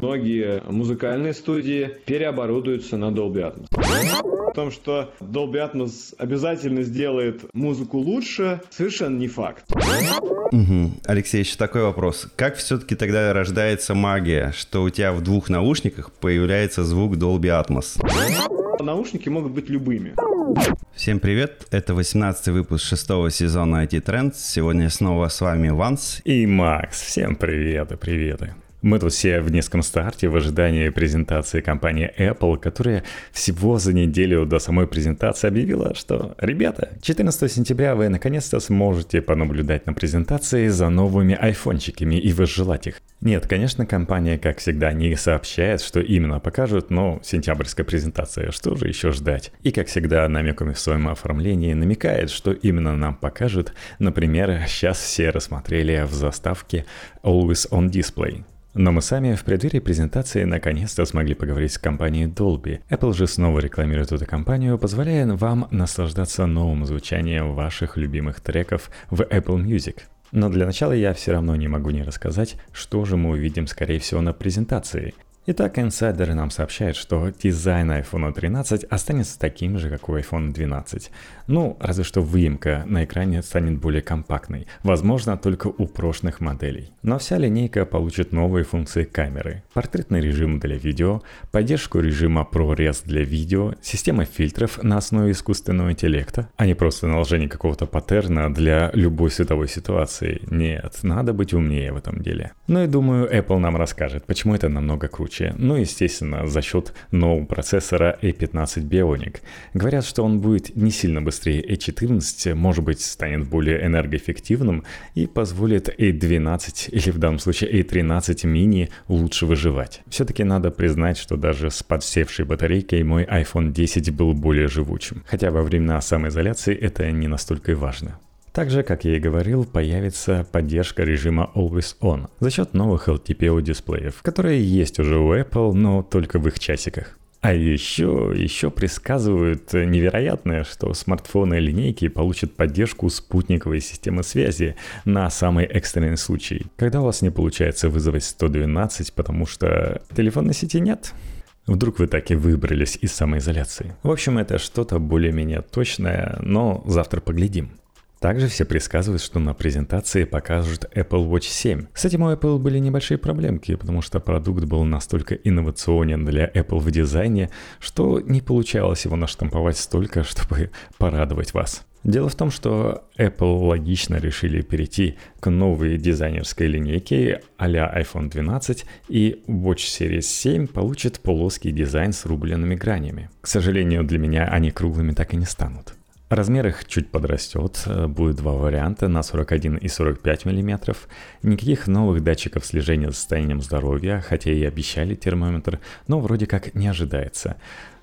Многие музыкальные студии переоборудуются на Dolby Atmos. В том, что Dolby Atmos обязательно сделает музыку лучше, совершенно не факт. Угу. Алексей, еще такой вопрос. Как все-таки тогда рождается магия, что у тебя в двух наушниках появляется звук Dolby Atmos? Наушники могут быть любыми. Всем привет, это 18 выпуск шестого сезона IT Trends. Сегодня снова с вами Ванс и Макс. Всем привет и приветы. Мы тут все в низком старте в ожидании презентации компании Apple, которая всего за неделю до самой презентации объявила, что «Ребята, 14 сентября вы наконец-то сможете понаблюдать на презентации за новыми айфончиками и возжелать их». Нет, конечно, компания, как всегда, не сообщает, что именно покажут, но сентябрьская презентация, что же еще ждать? И, как всегда, намеками в своем оформлении намекает, что именно нам покажут. Например, сейчас все рассмотрели в заставке Always on Display. Но мы сами в преддверии презентации наконец-то смогли поговорить с компанией Dolby. Apple же снова рекламирует эту компанию, позволяя вам наслаждаться новым звучанием ваших любимых треков в Apple Music. Но для начала я все равно не могу не рассказать, что же мы увидим скорее всего на презентации. Итак, инсайдеры нам сообщают, что дизайн iPhone 13 останется таким же, как у iPhone 12. Ну, разве что выемка на экране станет более компактной, возможно, только у прошлых моделей. Но вся линейка получит новые функции камеры, портретный режим для видео, поддержку режима ProRes для видео, система фильтров на основе искусственного интеллекта, а не просто наложение какого-то паттерна для любой световой ситуации. Нет, надо быть умнее в этом деле. Ну и думаю, Apple нам расскажет, почему это намного круче случае. Ну, естественно, за счет нового процессора A15 Bionic. Говорят, что он будет не сильно быстрее A14, может быть, станет более энергоэффективным и позволит A12 или в данном случае A13 mini лучше выживать. Все-таки надо признать, что даже с подсевшей батарейкой мой iPhone 10 был более живучим. Хотя во времена самоизоляции это не настолько и важно. Также, как я и говорил, появится поддержка режима Always On за счет новых LTPO дисплеев, которые есть уже у Apple, но только в их часиках. А еще, еще предсказывают невероятное, что смартфоны линейки получат поддержку спутниковой системы связи на самый экстренный случай, когда у вас не получается вызвать 112, потому что телефонной сети нет. Вдруг вы так и выбрались из самоизоляции. В общем, это что-то более-менее точное, но завтра поглядим. Также все предсказывают, что на презентации покажут Apple Watch 7. С этим у Apple были небольшие проблемки, потому что продукт был настолько инновационен для Apple в дизайне, что не получалось его наштамповать столько, чтобы порадовать вас. Дело в том, что Apple логично решили перейти к новой дизайнерской линейке а-ля iPhone 12, и Watch Series 7 получит плоский дизайн с рубленными гранями. К сожалению, для меня они круглыми так и не станут. Размер их чуть подрастет, э, будет два варианта на 41 и 45 мм. Никаких новых датчиков слежения за состоянием здоровья, хотя и обещали термометр, но вроде как не ожидается.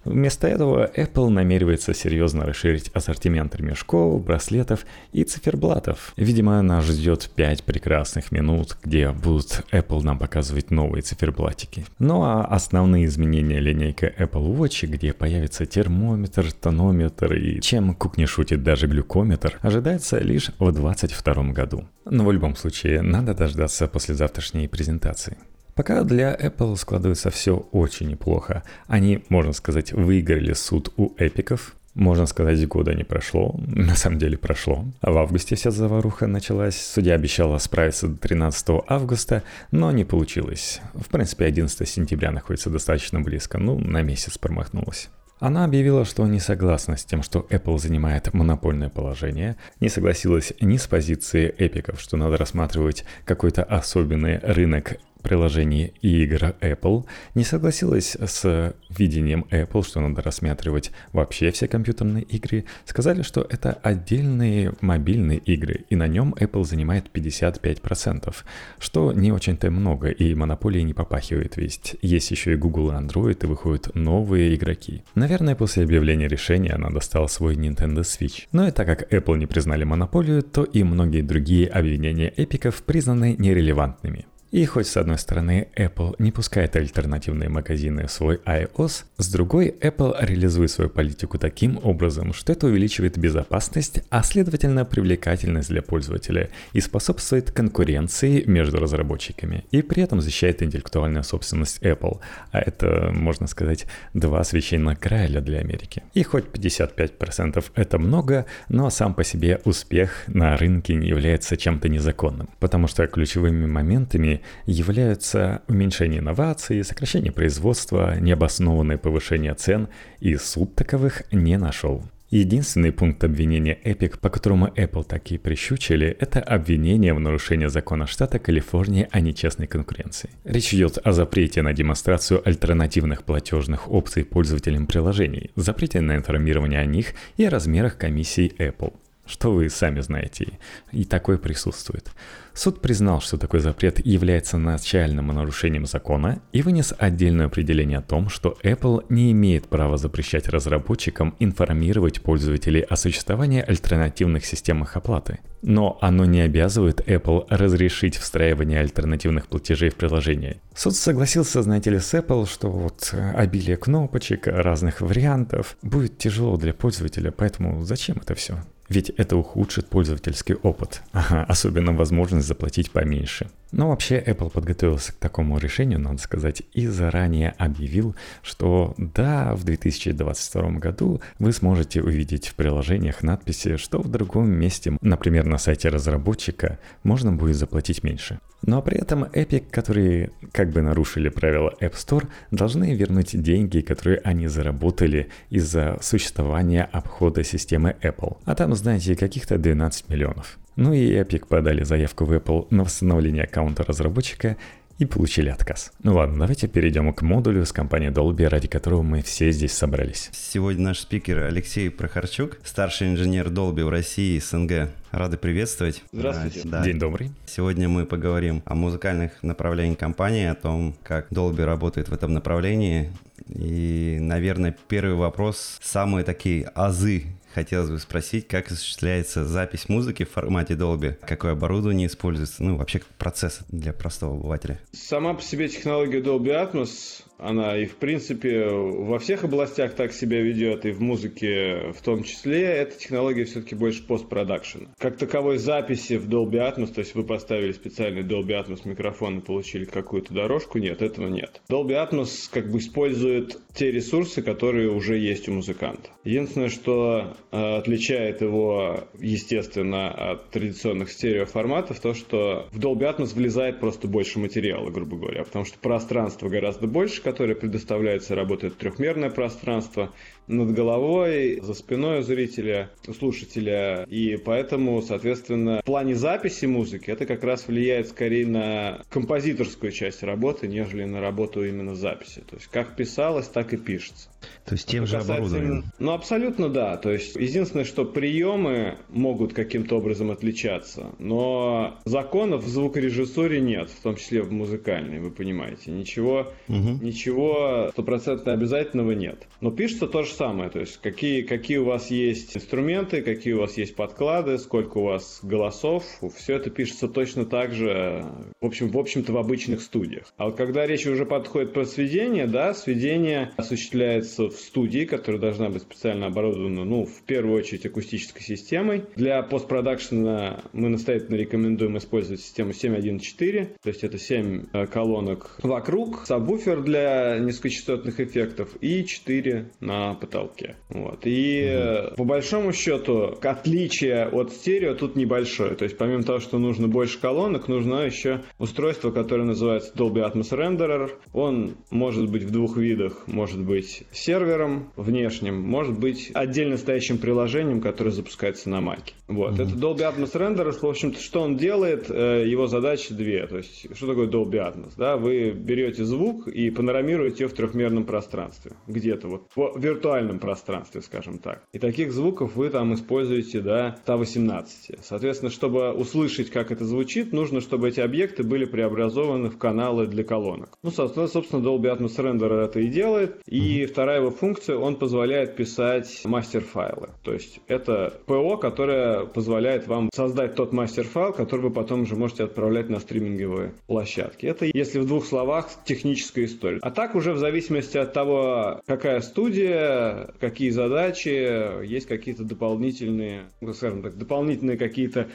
Вместо этого Apple намеревается серьезно расширить ассортимент ремешков, браслетов и циферблатов. Видимо, нас ждет 5 прекрасных минут, где будут Apple нам показывать новые циферблатики. Ну а основные изменения линейка Apple Watch, где появится термометр, тонометр и, чем Кук не шутит, даже глюкометр, ожидается лишь в 2022 году. Но в любом случае, надо дождаться после завтрашней презентации. Пока для Apple складывается все очень неплохо. Они, можно сказать, выиграли суд у эпиков, можно сказать, года не прошло. На самом деле прошло. А в августе вся заваруха началась. Судья обещала справиться до 13 августа, но не получилось. В принципе, 11 сентября находится достаточно близко. Ну, на месяц промахнулась. Она объявила, что не согласна с тем, что Apple занимает монопольное положение, не согласилась ни с позиции эпиков, что надо рассматривать какой-то особенный рынок приложений и игр Apple не согласилась с видением Apple, что надо рассматривать вообще все компьютерные игры. Сказали, что это отдельные мобильные игры, и на нем Apple занимает 55%, что не очень-то много, и монополии не попахивает, ведь есть еще и Google и Android, и выходят новые игроки. Наверное, после объявления решения она достала свой Nintendo Switch. Но и так как Apple не признали монополию, то и многие другие обвинения эпиков признаны нерелевантными. И хоть с одной стороны Apple не пускает альтернативные магазины в свой iOS, с другой Apple реализует свою политику таким образом, что это увеличивает безопасность, а следовательно привлекательность для пользователя и способствует конкуренции между разработчиками. И при этом защищает интеллектуальную собственность Apple, а это, можно сказать, два священных краля для Америки. И хоть 55% это много, но сам по себе успех на рынке не является чем-то незаконным, потому что ключевыми моментами являются уменьшение инноваций, сокращение производства, необоснованное повышение цен, и суд таковых не нашел. Единственный пункт обвинения Epic, по которому Apple так и прищучили, это обвинение в нарушении закона штата Калифорния о нечестной конкуренции. Речь идет о запрете на демонстрацию альтернативных платежных опций пользователям приложений, запрете на информирование о них и размерах комиссий Apple что вы сами знаете, и такое присутствует. Суд признал, что такой запрет является начальным нарушением закона и вынес отдельное определение о том, что Apple не имеет права запрещать разработчикам информировать пользователей о существовании альтернативных системах оплаты. Но оно не обязывает Apple разрешить встраивание альтернативных платежей в приложение. Суд согласился, знаете ли, с Apple, что вот обилие кнопочек, разных вариантов будет тяжело для пользователя, поэтому зачем это все? Ведь это ухудшит пользовательский опыт, особенно возможность заплатить поменьше. Но вообще Apple подготовился к такому решению, надо сказать, и заранее объявил, что да, в 2022 году вы сможете увидеть в приложениях надписи, что в другом месте, например, на сайте разработчика, можно будет заплатить меньше. Но при этом Epic, которые как бы нарушили правила App Store, должны вернуть деньги, которые они заработали из-за существования обхода системы Apple. А там, знаете, каких-то 12 миллионов. Ну и Epic подали заявку в Apple на восстановление аккаунта разработчика и получили отказ. Ну ладно, давайте перейдем к модулю с компанией Dolby, ради которого мы все здесь собрались. Сегодня наш спикер Алексей Прохорчук, старший инженер Dolby в России и СНГ. Рады приветствовать. Здравствуйте. Да. День добрый. Сегодня мы поговорим о музыкальных направлениях компании, о том, как Dolby работает в этом направлении. И, наверное, первый вопрос, самые такие азы хотелось бы спросить, как осуществляется запись музыки в формате Dolby, какое оборудование используется, ну, вообще процесс для простого обывателя. Сама по себе технология Dolby Atmos она и, в принципе, во всех областях так себя ведет, и в музыке в том числе. Эта технология все-таки больше постпродакшн. Как таковой записи в Dolby Atmos, то есть вы поставили специальный Dolby Atmos микрофон и получили какую-то дорожку, нет, этого нет. Dolby Atmos как бы использует те ресурсы, которые уже есть у музыканта. Единственное, что э, отличает его, естественно, от традиционных стереоформатов, то, что в Dolby Atmos влезает просто больше материала, грубо говоря, потому что пространство гораздо больше, которое предоставляется, работает трехмерное пространство, над головой, за спиной у зрителя, у слушателя. И поэтому, соответственно, в плане записи музыки это как раз влияет скорее на композиторскую часть работы, нежели на работу именно записи. То есть как писалось, так и пишется. То есть тем же оборудованием? Ну, абсолютно да. То есть единственное, что приемы могут каким-то образом отличаться, но законов в звукорежиссуре нет, в том числе в музыкальной, вы понимаете. Ничего, угу. ничего стопроцентно обязательного нет. Но пишется то же самое, то есть какие, какие у вас есть инструменты, какие у вас есть подклады, сколько у вас голосов, все это пишется точно так же, в общем, в общем-то в обычных студиях. А вот когда речь уже подходит про сведение, да, сведение осуществляется в студии, которая должна быть специально оборудована, ну, в первую очередь акустической системой. Для постпродакшена мы настоятельно рекомендуем использовать систему 7.1.4, то есть это 7 э, колонок вокруг, сабвуфер для низкочастотных эффектов и 4 на потолке. Вот. И угу. по большому счету отличие от стерео тут небольшое. То есть помимо того, что нужно больше колонок, нужно еще устройство, которое называется Dolby Atmos Renderer. Он может быть в двух видах. Может быть сервером внешним, может быть отдельно стоящим приложением, которое запускается на Маке. Вот. Угу. Это Dolby Atmos Renderer. В общем-то, что он делает? Э, его задачи две. То есть, что такое Dolby Atmos? Да? Вы берете звук и панорамируете его в трехмерном пространстве. Где-то вот в виртуальном пространстве, скажем так. И таких звуков вы там используете до 118. Соответственно, чтобы услышать, как это звучит, нужно, чтобы эти объекты были преобразованы в каналы для колонок. Ну, собственно, Dolby Atmos Renderer это и делает. И вторая его функция, он позволяет писать мастер-файлы. мастер. То есть это ПО, которое позволяет вам создать тот мастер-файл, который вы потом уже можете отправлять на стриминговые площадки. Это, если в двух словах, техническая история. А так уже в зависимости от того, какая студия, какие задачи, есть какие-то дополнительные, ну, скажем так, дополнительные какие-то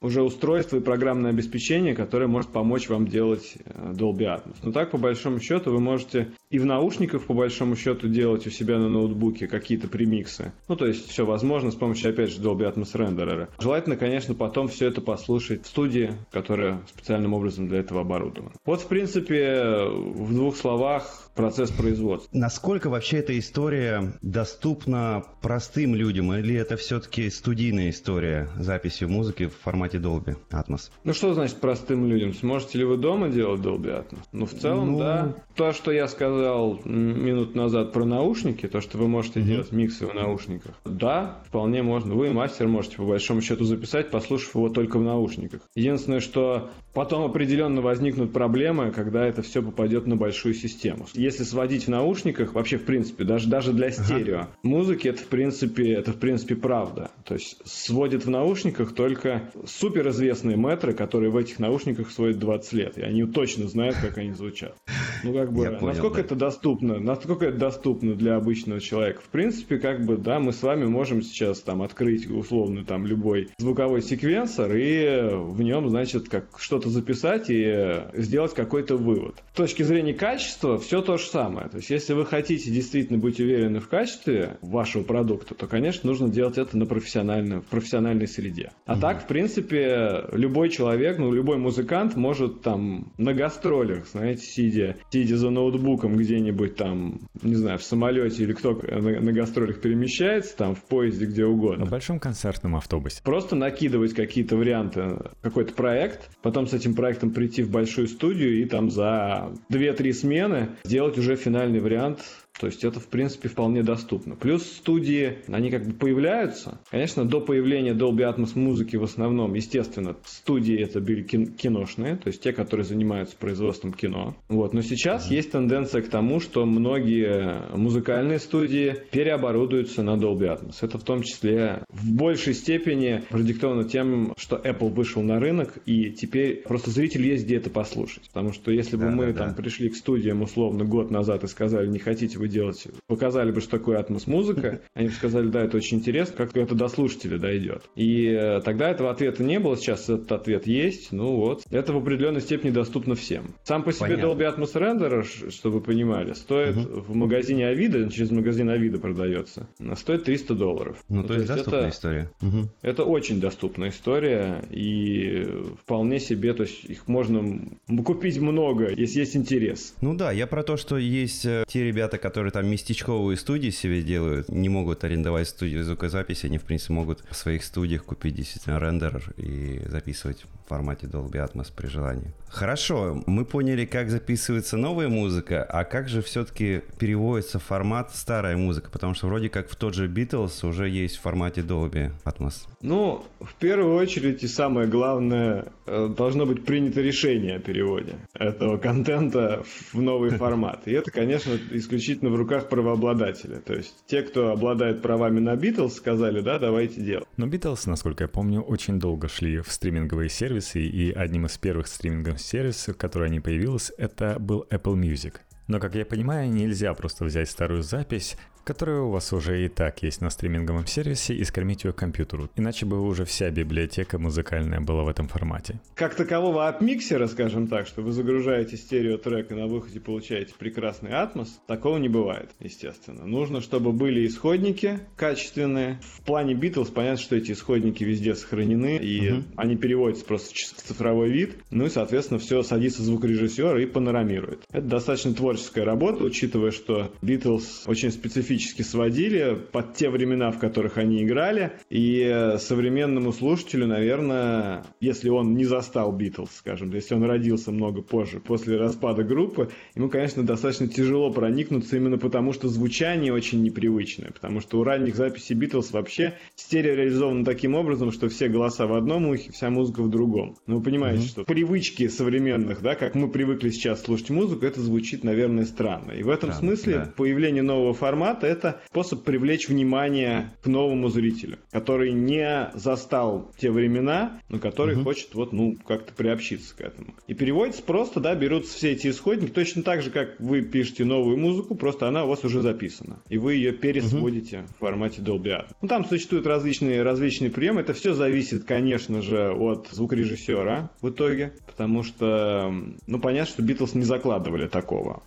уже устройство и программное обеспечение, которое может помочь вам делать э, Dolby Atmos. Но так, по большому счету, вы можете и в наушниках, по большому счету, делать у себя на ноутбуке какие-то премиксы. Ну, то есть, все возможно с помощью, опять же, Dolby Atmos рендерера. Желательно, конечно, потом все это послушать в студии, которая специальным образом для этого оборудована. Вот, в принципе, в двух словах процесс производства. Насколько вообще эта история доступна простым людям, или это все-таки студийная история записи музыки в формате Dolby Atmos? Ну что значит простым людям? Сможете ли вы дома делать Dolby Atmos? Ну в целом, ну... да. То, что я сказал минут назад про наушники, то, что вы можете угу. делать миксы в наушниках, да, вполне можно. Вы мастер можете по большому счету записать, послушав его только в наушниках. Единственное, что потом определенно возникнут проблемы, когда это все попадет на большую систему если сводить в наушниках, вообще в принципе, даже, даже для стерео, ага. музыки это в принципе, это в принципе правда. То есть сводит в наушниках только суперизвестные метры, которые в этих наушниках сводят 20 лет. И они точно знают, как они звучат. Ну, как бы, понял, насколько да. это доступно? Насколько это доступно для обычного человека? В принципе, как бы, да, мы с вами можем сейчас там открыть условно там любой звуковой секвенсор и в нем, значит, как что-то записать и сделать какой-то вывод. С точки зрения качества все то же самое. То есть, если вы хотите действительно быть уверены в качестве вашего продукта, то, конечно, нужно делать это на профессиональной, в профессиональной среде. А mm-hmm. так, в принципе, любой человек, ну, любой музыкант может там на гастролях, знаете, сидя сидя за ноутбуком где-нибудь там, не знаю, в самолете или кто на, на гастролях перемещается, там в поезде, где угодно. На большом концертном автобусе. Просто накидывать какие-то варианты, какой-то проект, потом с этим проектом прийти в большую студию и там за 2-3 смены сделать уже финальный вариант то есть это, в принципе, вполне доступно. Плюс студии, они как бы появляются. Конечно, до появления Dolby Atmos музыки в основном, естественно, студии это были киношные, то есть те, которые занимаются производством кино. Вот. Но сейчас mm-hmm. есть тенденция к тому, что многие музыкальные студии переоборудуются на Dolby Atmos. Это в том числе в большей степени продиктовано тем, что Apple вышел на рынок, и теперь просто зритель есть где это послушать. Потому что если бы да, мы да, там да. пришли к студиям условно год назад и сказали, не хотите вы вы делать, показали бы, что такое атмос музыка, они бы сказали, да, это очень интересно, как это до слушателя дойдет. И э, тогда этого ответа не было, сейчас этот ответ есть, ну вот. Это в определенной степени доступно всем. Сам по себе Понятно. Dolby Atmos Render, чтобы вы понимали, стоит угу. в магазине Авида, через магазин Авида продается, стоит 300 долларов. Ну, ну то, то есть доступная это, история. Угу. Это очень доступная история, и вполне себе, то есть их можно купить много, если есть интерес. Ну да, я про то, что есть э, те ребята, которые которые там местечковые студии себе делают, не могут арендовать студию звукозаписи, они, в принципе, могут в своих студиях купить действительно рендер и записывать в формате Dolby Atmos при желании. Хорошо, мы поняли, как записывается новая музыка, а как же все-таки переводится формат старая музыка, потому что вроде как в тот же Beatles уже есть в формате Dolby Atmos. Ну, в первую очередь и самое главное, э, должно быть принято решение о переводе этого контента в новый формат. И это, конечно, исключительно в руках правообладателя. То есть те, кто обладает правами на Beatles, сказали, да, давайте делать. Но Beatles, насколько я помню, очень долго шли в стриминговые сервисы, и одним из первых стриминговых сервисов, который они появилась, это был Apple Music. Но, как я понимаю, нельзя просто взять старую запись, которая у вас уже и так есть на стриминговом сервисе, и скормить ее к компьютеру. Иначе бы уже вся библиотека музыкальная была в этом формате. Как такового апмиксера, скажем так, что вы загружаете стереотрек и на выходе получаете прекрасный атмос, такого не бывает, естественно. Нужно, чтобы были исходники качественные. В плане Beatles понятно, что эти исходники везде сохранены, и угу. они переводятся просто в цифровой вид. Ну и, соответственно, все садится звукорежиссер и панорамирует. Это достаточно творческая работа, учитывая, что Beatles очень специфичный специфически сводили под те времена, в которых они играли. И современному слушателю, наверное, если он не застал Битлз, скажем, если он родился много позже, после распада группы, ему, конечно, достаточно тяжело проникнуться именно потому, что звучание очень непривычное. Потому что у ранних записей Битлз вообще стерео реализовано таким образом, что все голоса в одном ухе, вся музыка в другом. Ну, вы понимаете, mm-hmm. что привычки современных, да, как мы привыкли сейчас слушать музыку, это звучит, наверное, странно. И в этом странно, смысле да. появление нового формата это способ привлечь внимание к новому зрителю, который не застал те времена, но который угу. хочет вот, ну, как-то приобщиться к этому. И переводится просто, да, берутся все эти исходники, точно так же, как вы пишете новую музыку, просто она у вас уже записана. И вы ее пересводите угу. в формате Dolby Atmos. Ну, там существуют различные, различные приемы. Это все зависит, конечно же, от звукорежиссера в итоге, потому что, ну, понятно, что Битлз не закладывали такого.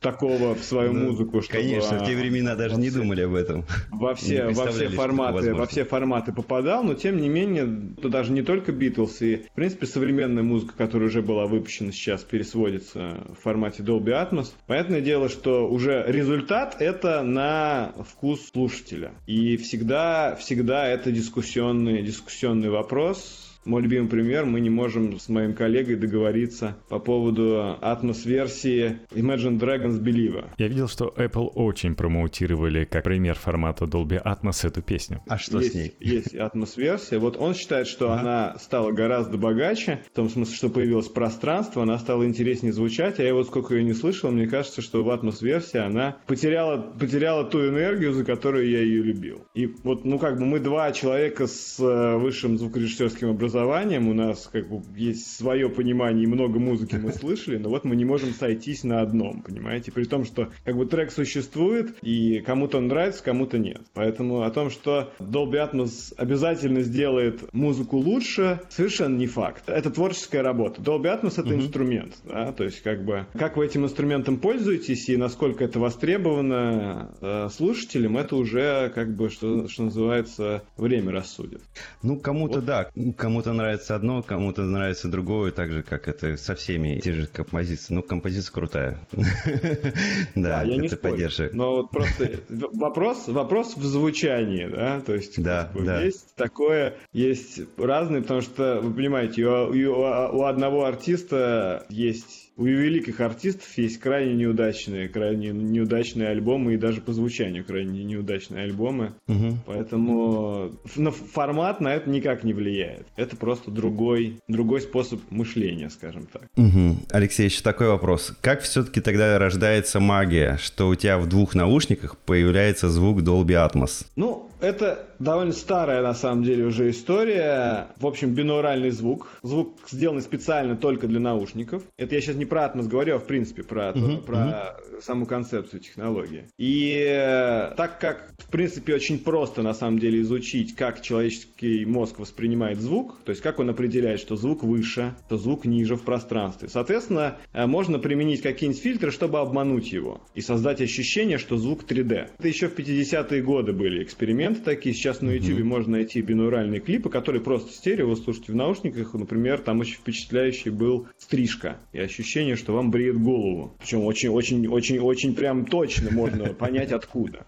Такого в свою ну, музыку, что Конечно, в те времена даже не думали об этом. Во все, во все форматы, во все форматы попадал, но тем не менее, то даже не только Битлз, и, в принципе, современная музыка, которая уже была выпущена сейчас, пересводится в формате Dolby Atmos. Понятное дело, что уже результат это на вкус слушателя. И всегда, всегда это дискуссионный, дискуссионный вопрос мой любимый пример, мы не можем с моим коллегой договориться по поводу атмос-версии Imagine Dragons Believer. Я видел, что Apple очень промоутировали как пример формата Dolby Atmos эту песню. А что есть, с ней? Есть атмос-версия. Вот он считает, что ага. она стала гораздо богаче, в том смысле, что появилось пространство, она стала интереснее звучать, а я вот сколько ее не слышал, мне кажется, что в атмос-версии она потеряла, потеряла ту энергию, за которую я ее любил. И вот, ну как бы мы два человека с э, высшим звукорежиссерским образованием образованием, у нас как бы есть свое понимание и много музыки мы слышали, но вот мы не можем сойтись на одном, понимаете? При том, что как бы трек существует, и кому-то он нравится, кому-то нет. Поэтому о том, что Dolby Atmos обязательно сделает музыку лучше, совершенно не факт. Это творческая работа. Dolby Atmos это mm-hmm. инструмент, да, то есть как бы как вы этим инструментом пользуетесь и насколько это востребовано э, слушателям, это уже как бы что, что называется время рассудит. Ну кому-то вот. да, кому-то кому-то нравится одно, кому-то нравится другое, так же, как это со всеми те же композиции. Ну, композиция крутая. Да, я не поддерживаю. Но вот просто вопрос, вопрос в звучании, да, то есть да, да. есть такое, есть разные, потому что, вы понимаете, у одного артиста есть у великих артистов есть крайне неудачные, крайне неудачные альбомы и даже по звучанию крайне неудачные альбомы. Угу. Поэтому на формат на это никак не влияет. Это просто другой, другой способ мышления, скажем так. Угу. Алексей, еще такой вопрос. Как все-таки тогда рождается магия, что у тебя в двух наушниках появляется звук Dolby Atmos? Ну, это довольно старая, на самом деле, уже история. В общем, бинауральный звук. Звук сделанный специально только для наушников. Это я сейчас не про Atmos говорю, а в принципе про, uh-huh, про uh-huh. саму концепцию технологии. И э, так как, в принципе, очень просто, на самом деле, изучить, как человеческий мозг воспринимает звук, то есть как он определяет, что звук выше, что звук ниже в пространстве. Соответственно, э, можно применить какие-нибудь фильтры, чтобы обмануть его и создать ощущение, что звук 3D. Это еще в 50-е годы были эксперименты, такие. Сейчас на YouTube mm-hmm. можно найти бинуральные клипы, которые просто стерео вы слушаете в наушниках. Например, там очень впечатляющий был стрижка и ощущение, что вам бреет голову. Причем очень-очень-очень-очень прям точно можно понять откуда.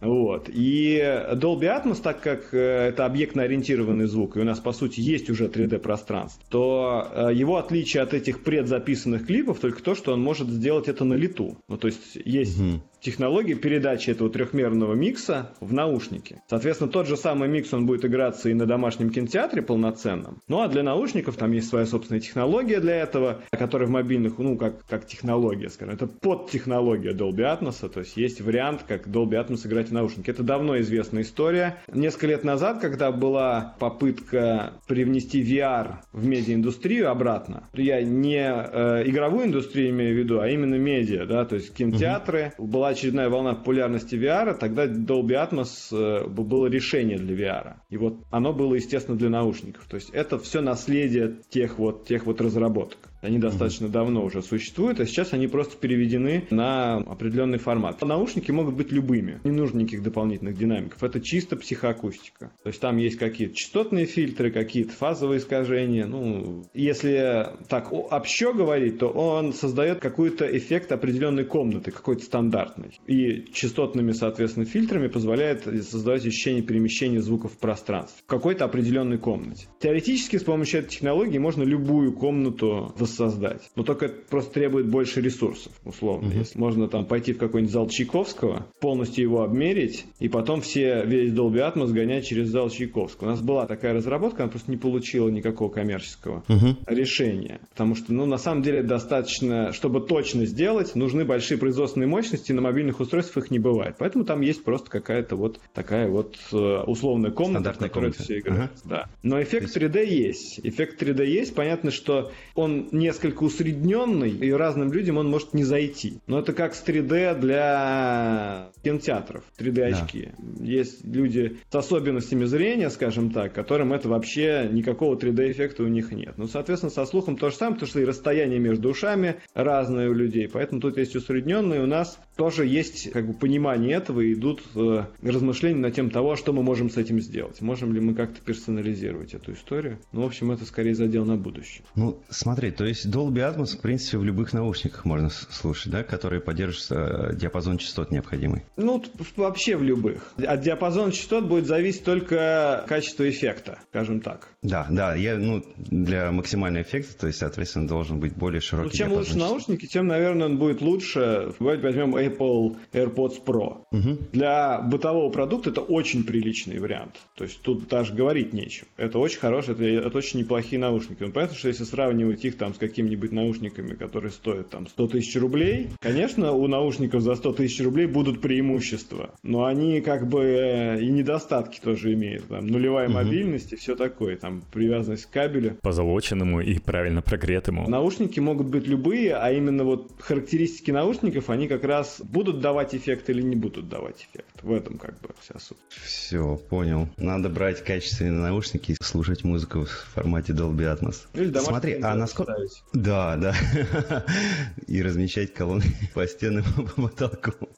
Вот. И Dolby Atmos, так как э, это объектно-ориентированный звук, и у нас, по сути, есть уже 3D-пространство, то э, его отличие от этих предзаписанных клипов только то, что он может сделать это на лету. Ну, то есть есть угу. Технология передачи этого трехмерного микса в наушники. Соответственно, тот же самый микс, он будет играться и на домашнем кинотеатре полноценном. Ну, а для наушников там есть своя собственная технология для этого, которая в мобильных, ну, как, как технология, скажем. Это подтехнология Dolby Atmos, то есть есть вариант, как Dolby Atmos играть в наушники. Это давно известная история. Несколько лет назад, когда была попытка привнести VR в медиаиндустрию обратно, я не э, игровую индустрию имею в виду, а именно медиа, да, то есть кинотеатры. Угу. Была очередная волна популярности VR, тогда Dolby Atmos э, было решение для VR. И вот оно было, естественно, для наушников. То есть это все наследие тех вот, тех вот разработок. Они достаточно mm-hmm. давно уже существуют, а сейчас они просто переведены на определенный формат. Наушники могут быть любыми, не нужно никаких дополнительных динамиков. Это чисто психоакустика. То есть там есть какие-то частотные фильтры, какие-то фазовые искажения. Ну, если так общо говорить, то он создает какой-то эффект определенной комнаты, какой-то стандартный. И частотными, соответственно, фильтрами позволяет создавать ощущение перемещения звуков в пространстве в какой-то определенной комнате. Теоретически с помощью этой технологии можно любую комнату воссоздать. Но только это просто требует больше ресурсов, условно. Угу. Если можно там пойти в какой-нибудь зал Чайковского, полностью его обмерить, и потом все весь Dolby Atmos гонять через зал Чайковского. У нас была такая разработка, она просто не получила никакого коммерческого угу. решения. Потому что, ну, на самом деле, достаточно, чтобы точно сделать, нужны большие производственные мощности, на мобильных устройствах их не бывает. Поэтому там есть просто какая-то вот такая вот э, условная комната, в которой все играют. Ага. Да. Но эффект 3D есть. Эффект 3D есть. Понятно, что он несколько усредненный, и разным людям он может не зайти. Но это как с 3D для кинотеатров. 3D-очки. Да. Есть люди с особенностями зрения, скажем так, которым это вообще никакого 3D-эффекта у них нет. Ну, соответственно, со слухом то же самое, потому что и расстояние между ушами разное у людей. Поэтому тут есть усредненные. У нас тоже есть как бы понимание этого и идут э, размышления на тему того, что мы можем с этим сделать. Можем ли мы как-то персонализировать эту историю. Ну, в общем, это скорее задел на будущее. Ну, смотри, то есть Dolby Atmos, в принципе, в любых наушниках можно слушать, да, которые поддерживают э, диапазон частот необходимый? Ну, вообще в любых. От диапазона частот будет зависеть только качество эффекта, скажем так. Да, да, я, ну, для максимального эффекта, то есть, соответственно, должен быть более широкий ну, чем лучше частот. наушники, тем, наверное, он будет лучше. Давайте возьмем Apple AirPods Pro. Угу. Для бытового продукта это очень приличный вариант. То есть тут даже говорить нечего. Это очень хорошие, это, это очень неплохие наушники. Ну, понятно, что если сравнивать их там с какими-нибудь наушниками, которые стоят там 100 тысяч рублей, конечно, у наушников за 100 тысяч рублей будут преимущества. Но они как бы э, и недостатки тоже имеют. Там нулевая угу. мобильность и все такое. Там привязанность к кабелю. Позолоченному и правильно прогретому. Наушники могут быть любые, а именно вот характеристики наушников, они как раз будут давать эффект или не будут давать эффект. В этом как бы вся суть. Все, понял. Надо брать качественные наушники и слушать музыку в формате Dolby Atmos. Или Смотри, а насколько... Ставить. Да, да. И размещать колонки по стенам по потолку.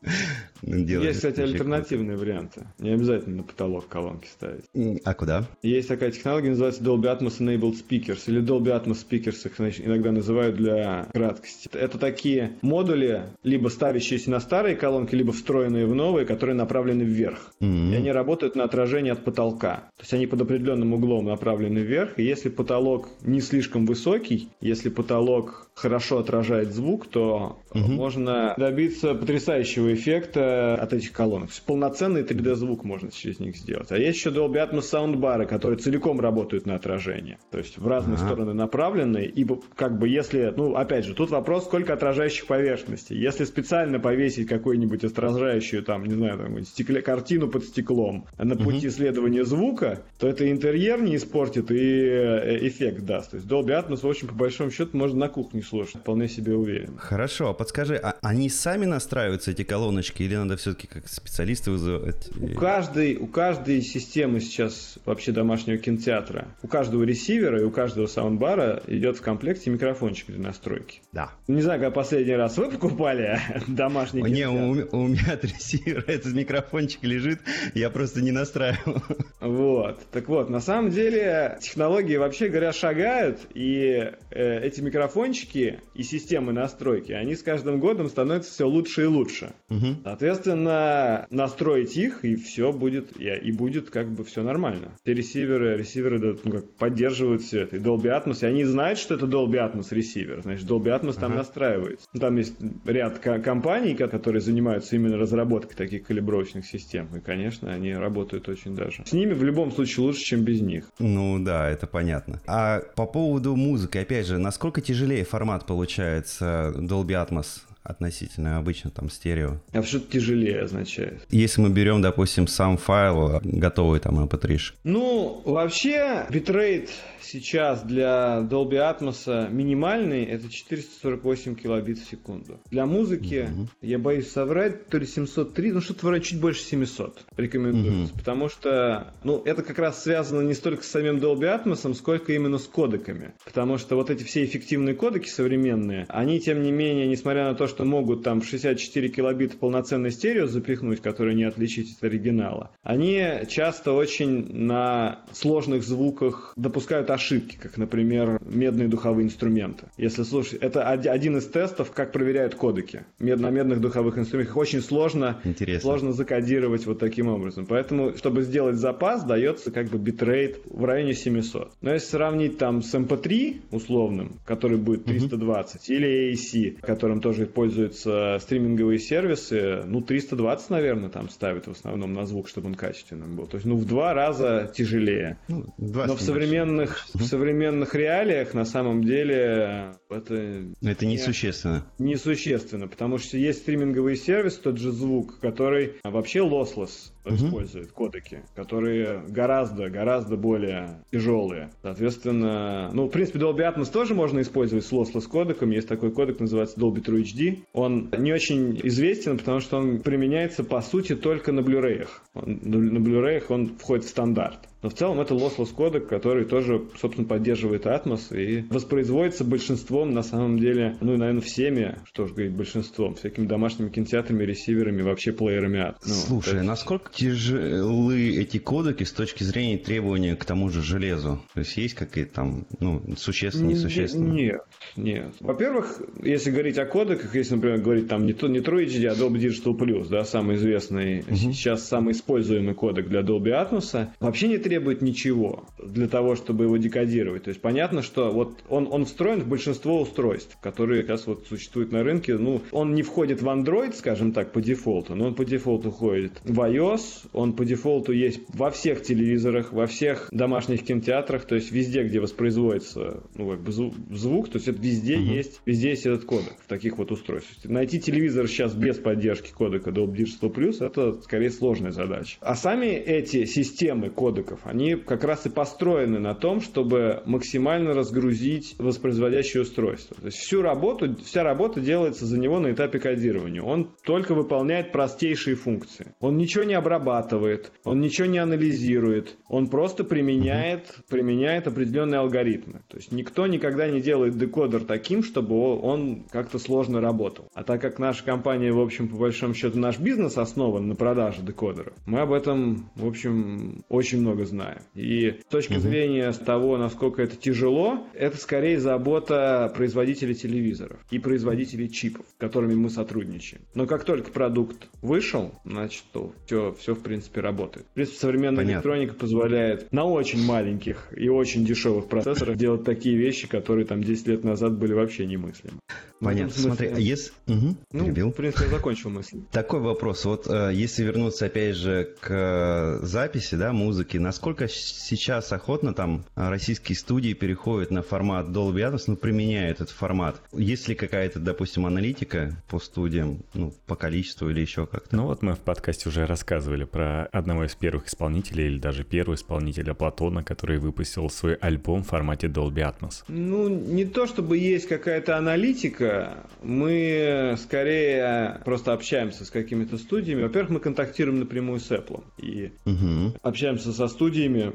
Есть, кстати, альтернативные варианты. Не обязательно на потолок колонки ставить. А куда? Есть такая технология, называется Dolby Atmos Enabled Speakers. Или Dolby Atmos Speakers их иногда называют для краткости. Это такие модули, либо ставящиеся на старые колонки, либо встроенные в новые, которые направлены вверх. Mm-hmm. И они работают на отражение от потолка. То есть они под определенным углом направлены вверх. И если потолок не слишком высокий, если потолок хорошо отражает звук, то угу. можно добиться потрясающего эффекта от этих колонок. Полноценный 3D-звук можно через них сделать. А есть еще Dolby Atmos саундбары, которые целиком работают на отражение. То есть в разные ага. стороны направленные. И как бы если, ну опять же, тут вопрос, сколько отражающих поверхностей. Если специально повесить какую-нибудь отражающую, там, не знаю, там, стекле, картину под стеклом на пути угу. исследования звука, то это интерьер не испортит и э, эффект даст. То есть Dolby Atmos, в общем, по большому счету, можно на кухне слушать, вполне себе уверен. Хорошо, а подскажи, а они сами настраиваются, эти колоночки, или надо все-таки как специалисты вызывать? У каждой, у каждой системы сейчас вообще домашнего кинотеатра, у каждого ресивера и у каждого саундбара идет в комплекте микрофончик для настройки. Да. Не знаю, как последний раз вы покупали домашний Не, у, у меня от ресивера этот микрофончик лежит, я просто не настраивал. Вот. Так вот, на самом деле технологии вообще говоря шагают, и э, эти микрофончики и системы настройки, они с каждым годом становятся все лучше и лучше. Угу. Соответственно, настроить их, и все будет, и, будет как бы все нормально. Все ресиверы, ресиверы ну, как, поддерживают все это. И Dolby Atmos, и они знают, что это Dolby Atmos ресивер. Значит, Dolby Atmos ага. там настраивается. Ну, там есть ряд компаний, которые занимаются именно разработкой таких калибровочных систем. И, конечно, они работают очень даже. С ними в любом случае лучше, чем без них. Ну да, это понятно. А по поводу музыки, опять же, насколько тяжелее формат получается Dolby Atmos относительно обычно там стерео. А что тяжелее означает? Если мы берем, допустим, сам файл, готовый там MP3. Ну, вообще, битрейт сейчас для Dolby Atmos минимальный это 448 килобит в секунду. Для музыки, угу. я боюсь соврать, то ли 703, ну что-то вроде чуть больше 700 рекомендуется. Угу. Потому что, ну, это как раз связано не столько с самим Dolby Atmos, сколько именно с кодеками. Потому что вот эти все эффективные кодеки современные, они, тем не менее, несмотря на то, что могут там 64 килобита полноценной стерео запихнуть, которые не отличить от оригинала, они часто очень на сложных звуках допускают ошибки, как, например, медные духовые инструменты. Если слушать, это один из тестов, как проверяют кодеки. Мед, на медных духовых инструментах очень сложно, сложно закодировать вот таким образом. Поэтому, чтобы сделать запас, дается как бы битрейт в районе 700. Но если сравнить там с MP3 условным, который будет 320, mm-hmm. или AAC, которым тоже пользуются стриминговые сервисы, ну 320, наверное, там ставят в основном на звук, чтобы он качественным был. То есть, ну в два раза тяжелее. Ну, Но в современных, в современных реалиях на самом деле это... Это несущественно. Несущественно, потому что есть стриминговые сервисы, тот же звук, который вообще lossless использует кодеки, которые гораздо, гораздо более тяжелые. Соответственно, ну, в принципе, Dolby Atmos тоже можно использовать с lossless кодеком. Есть такой кодек, называется Dolby True HD. Он не очень известен, потому что он применяется, по сути, только на Blu-ray. На Blu-ray он входит в стандарт. Но в целом это lossless кодек, который тоже, собственно, поддерживает Atmos и воспроизводится большинством, на самом деле, ну, наверное, всеми, что же говорить, большинством, всякими домашними кинотеатрами, ресиверами, вообще плеерами Atmos. Ну, Слушай, есть... насколько тяжелы эти кодеки с точки зрения требования к тому же железу? То есть есть какие-то там, ну, существенные, несущественные? Нет, нет. Во-первых, если говорить о кодеках, если, например, говорить там не, не True HD, а Dolby Digital Plus, да, самый известный, угу. сейчас самый используемый кодек для Dolby Atmos, вообще не требует ничего для того, чтобы его декодировать. То есть понятно, что вот он, он встроен в большинство устройств, которые раз вот существуют на рынке. Ну, он не входит в Android, скажем так, по дефолту, но он по дефолту входит в iOS, он по дефолту есть во всех телевизорах, во всех домашних кинотеатрах, то есть везде, где воспроизводится ну, как бы звук, то есть это везде uh-huh. есть, везде есть этот кодек в таких вот устройствах. Найти телевизор сейчас без поддержки кодека Dolby Digital Plus это скорее сложная задача. А сами эти системы кодеков, они как раз и построены на том, чтобы максимально разгрузить воспроизводящее устройство. То есть всю работу, вся работа делается за него на этапе кодирования. Он только выполняет простейшие функции. Он ничего не обрабатывает, он ничего не анализирует, он просто применяет, применяет определенные алгоритмы. То есть никто никогда не делает декодер таким, чтобы он как-то сложно работал. А так как наша компания, в общем, по большому счету, наш бизнес основан на продаже декодеров, мы об этом, в общем, очень много знаем. И с точки угу. зрения того, насколько это тяжело, это скорее забота производителей телевизоров и производителей чипов, с которыми мы сотрудничаем. Но как только продукт вышел, значит, то все, все в принципе работает. В принципе, современная Понятно. электроника позволяет на очень маленьких и очень дешевых процессорах делать такие вещи, которые там 10 лет назад были вообще немыслимы. Понятно. Смысле... Смотри, если... Угу, ну, перебил. в принципе, я закончил мысль. Такой вопрос. Вот э, если вернуться, опять же, к э, записи, да, музыки, насколько сейчас охотно там российские студии переходят на формат Dolby Atmos, ну, применяют этот формат? Есть ли какая-то, допустим, аналитика по студиям, ну, по количеству или еще как-то? Ну, вот мы в подкасте уже рассказывали про одного из первых исполнителей, или даже первого исполнителя Платона, который выпустил свой альбом в формате Dolby Atmos. Ну, не то чтобы есть какая-то аналитика, мы скорее просто общаемся с какими-то студиями. Во-первых, мы контактируем напрямую с Apple. И угу. общаемся со студиями,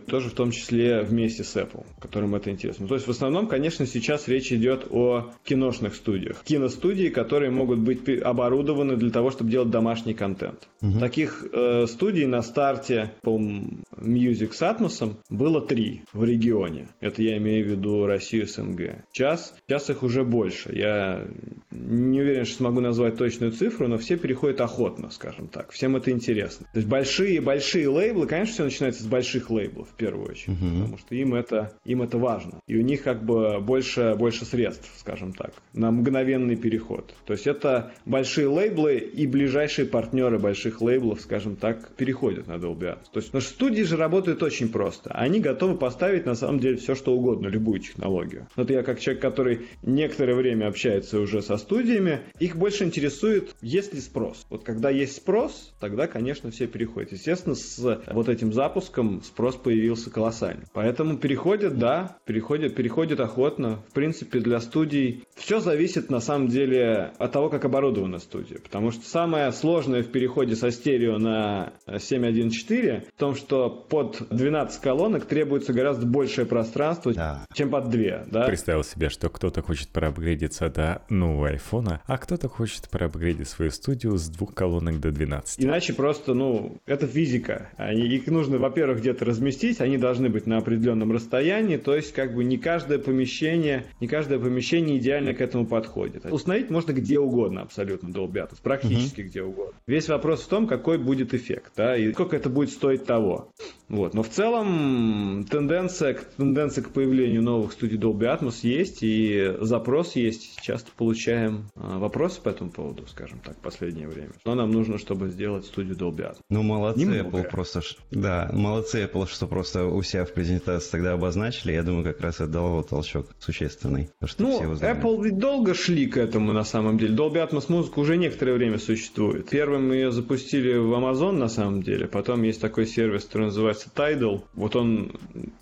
тоже в том числе вместе с Apple, которым это интересно. То есть в основном, конечно, сейчас речь идет о киношных студиях. Киностудии, которые могут быть оборудованы для того, чтобы делать домашний контент. Угу. Таких э, студий на старте по Music с Atmos было три в регионе. Это я имею в виду Россию СНГ. Сейчас, сейчас их уже больше. Я не уверен, что смогу назвать точную цифру, но все переходят охотно, скажем так. Всем это интересно. То есть большие-большие лейблы, конечно, все начинается с больших лейблов в первую очередь, uh-huh. потому что им это, им это важно. И у них как бы больше, больше средств, скажем так, на мгновенный переход. То есть это большие лейблы и ближайшие партнеры больших лейблов, скажем так, переходят на Dolby Atmos. То есть, что студии же работают очень просто. Они готовы поставить на самом деле все, что угодно, любую технологию. Вот я как человек, который некоторое время общается уже со студиями, их больше интересует, есть ли спрос. Вот когда есть спрос, тогда, конечно, все переходят. Естественно, с вот этим запуском спрос появился колоссальный. Поэтому переходят, да, переходят, переходят охотно. В принципе, для студий все зависит на самом деле от того, как оборудована студия. Потому что самое сложное в переходе со стерео на 7.1.4 в том, что под 12 колонок требуется гораздо большее пространство, да. чем под 2. Да? Представил себе, что кто-то хочет проапгрейдиться до нового айфона, а кто-то хочет проапгрейдить свою студию с двух колонок до 12. Иначе просто, ну, это физика. Они, их нужно, во-первых, где-то разместить, они должны быть на определенном расстоянии, то есть как бы не каждое помещение, не каждое помещение идеально к этому подходит. Установить можно где угодно абсолютно Atmos, практически угу. где угодно. Весь вопрос в том, какой будет эффект, да, и сколько это будет стоить того. Вот. Но в целом тенденция, тенденция к появлению новых студий Dolby Atmos есть, и запрос есть. Часто получаем а, вопросы по этому поводу, скажем так, в последнее время. Что нам нужно, чтобы сделать студию Dolby Atmos? Ну, молодцы Немного. Apple просто, да, молодцы Apple, что просто у себя в презентации тогда обозначили. Я думаю, как раз это дало толчок существенный. Что ну, Apple ведь долго шли к этому на самом деле. Dolby Atmos музыка уже некоторое время существует. Первым ее запустили в Amazon на самом деле. Потом есть такой сервис, который называется Tidal. Вот он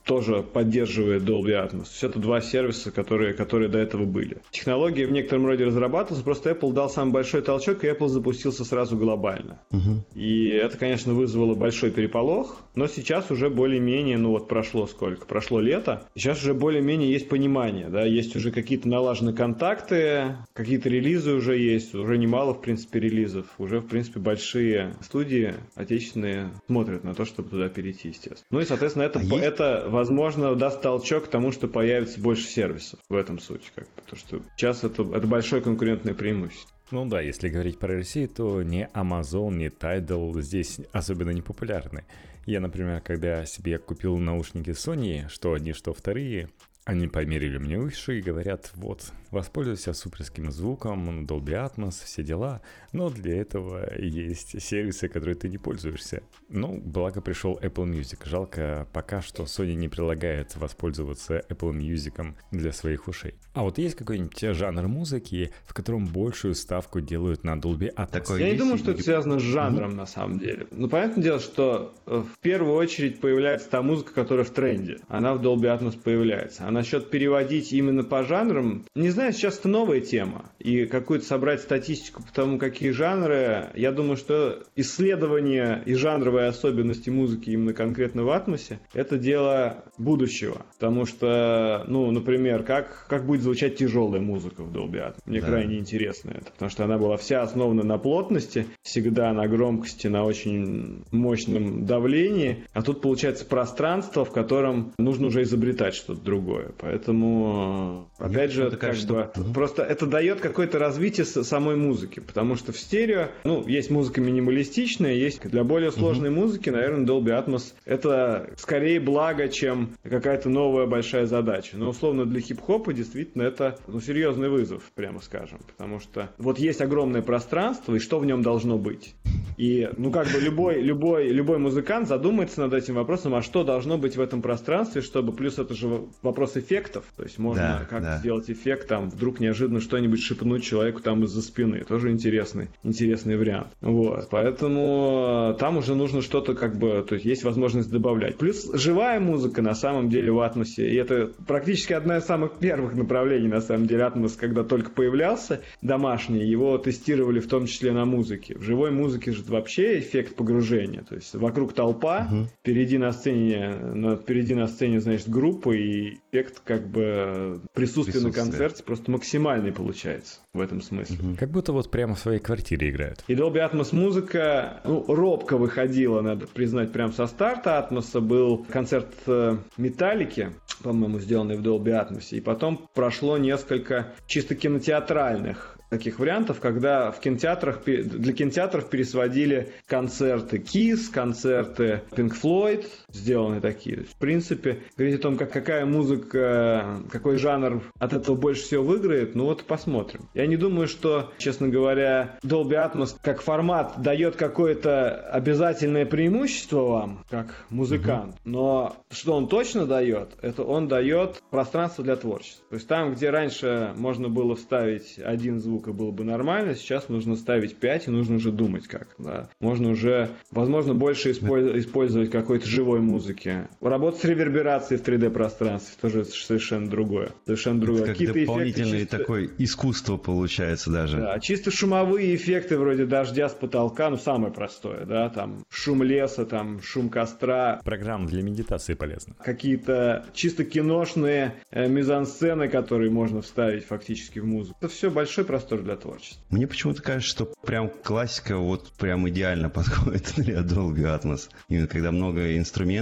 тоже поддерживает Dolby Atmos. То это два сервиса, которые, которые до этого были. Технология в некотором роде разрабатывалась, просто Apple дал самый большой толчок, и Apple запустился сразу глобально. Угу. И это, конечно, вызвало большой переполох, но сейчас уже более-менее, ну вот прошло сколько? Прошло лето. Сейчас уже более-менее есть понимание, да, есть уже какие-то налажены контакты, какие-то релизы уже есть, уже немало, в принципе, релизов. Уже, в принципе, большие студии отечественные смотрят на то, чтобы туда перейти, естественно. Ну и, соответственно, это, а это возможно, даст толчок к тому, что появится больше сервисов. В этом суть. Как. Потому что сейчас это, это большое конкурентное преимущество. Ну да, если говорить про Россию, то ни Amazon, ни Tidal здесь особенно не популярны. Я, например, когда себе купил наушники Sony, что одни, что вторые, они померили мне уши и говорят, вот, воспользуйся суперским звуком, Dolby Atmos, все дела, но для этого есть сервисы, которые ты не пользуешься. Ну, благо пришел Apple Music. Жалко пока что Sony не предлагает воспользоваться Apple Music для своих ушей. А вот есть какой-нибудь жанр музыки, в котором большую ставку делают на Dolby Atmos? Такое Я не думаю, что это связано с жанром mm-hmm. на самом деле. Ну, понятное дело, что э, в первую очередь появляется та музыка, которая в тренде. Она в Dolby Atmos появляется насчет переводить именно по жанрам, не знаю, сейчас это новая тема. И какую-то собрать статистику по тому, какие жанры, я думаю, что исследование и жанровые особенности музыки именно конкретно в атмосе, это дело будущего. Потому что, ну, например, как, как будет звучать тяжелая музыка в Dolby Atmos. Мне да. крайне интересно это. Потому что она была вся основана на плотности, всегда на громкости, на очень мощном давлении. А тут получается пространство, в котором нужно уже изобретать что-то другое такое. Поэтому, опять же, это как бы, просто это дает какое-то развитие самой музыки, потому что в стерео, ну, есть музыка минималистичная, есть для более сложной угу. музыки, наверное, Dolby Atmos это скорее благо, чем какая-то новая большая задача. Но условно для хип-хопа действительно это ну, серьезный вызов, прямо скажем, потому что вот есть огромное пространство, и что в нем должно быть? И, ну, как бы любой, любой, любой музыкант задумается над этим вопросом, а что должно быть в этом пространстве, чтобы, плюс это же вопрос эффектов, то есть можно да, как да. сделать эффект, там, вдруг неожиданно что-нибудь шипнуть человеку там из-за спины, тоже интересный, интересный вариант. Вот, поэтому э, там уже нужно что-то как бы, то есть есть возможность добавлять. Плюс живая музыка на самом деле в Атмосе, и это практически одна из самых первых направлений, на самом деле, Атмос, когда только появлялся, домашний, его тестировали в том числе на музыке. В живой музыке же вообще эффект погружения. То есть вокруг толпа, угу. впереди на сцене, на, впереди на сцене, значит, группа, и эффект как бы присутствия на концерте просто максимальный получается в этом смысле. Угу. Как будто вот прямо в своей квартире играют. И Dolby Atmos музыка, ну, робко выходила, надо признать, прямо со старта Атмоса. Был концерт э, Металлики, по-моему, сделанный в Dolby Atmos. И потом прошло несколько чисто кинотеатральных таких вариантов, когда в кинотеатрах, для кинотеатров пересводили концерты Kiss, концерты Pink Floyd, сделаны такие. В принципе, говорить о том, как, какая музыка, какой жанр от этого больше всего выиграет, ну вот посмотрим. Я не думаю, что, честно говоря, Dolby Atmos как формат дает какое-то обязательное преимущество вам, как музыкант, но что он точно дает, это он дает пространство для творчества. То есть там, где раньше можно было вставить один звук звука было бы нормально, сейчас нужно ставить 5 и нужно уже думать как. Да. Можно уже, возможно, больше использовать какой-то живой музыки. Работа с реверберацией в 3D-пространстве тоже совершенно другое. Совершенно другое. Какие-то дополнительное чисто... такое искусство получается даже. Да, чисто шумовые эффекты вроде дождя с потолка, ну самое простое, да, там шум леса, там шум костра. Программа для медитации полезна. Какие-то чисто киношные э, мизансцены, которые можно вставить фактически в музыку. Это все большой простор для творчества. Мне почему-то кажется, что прям классика вот прям идеально подходит для Dolby Atmos. Именно когда много инструментов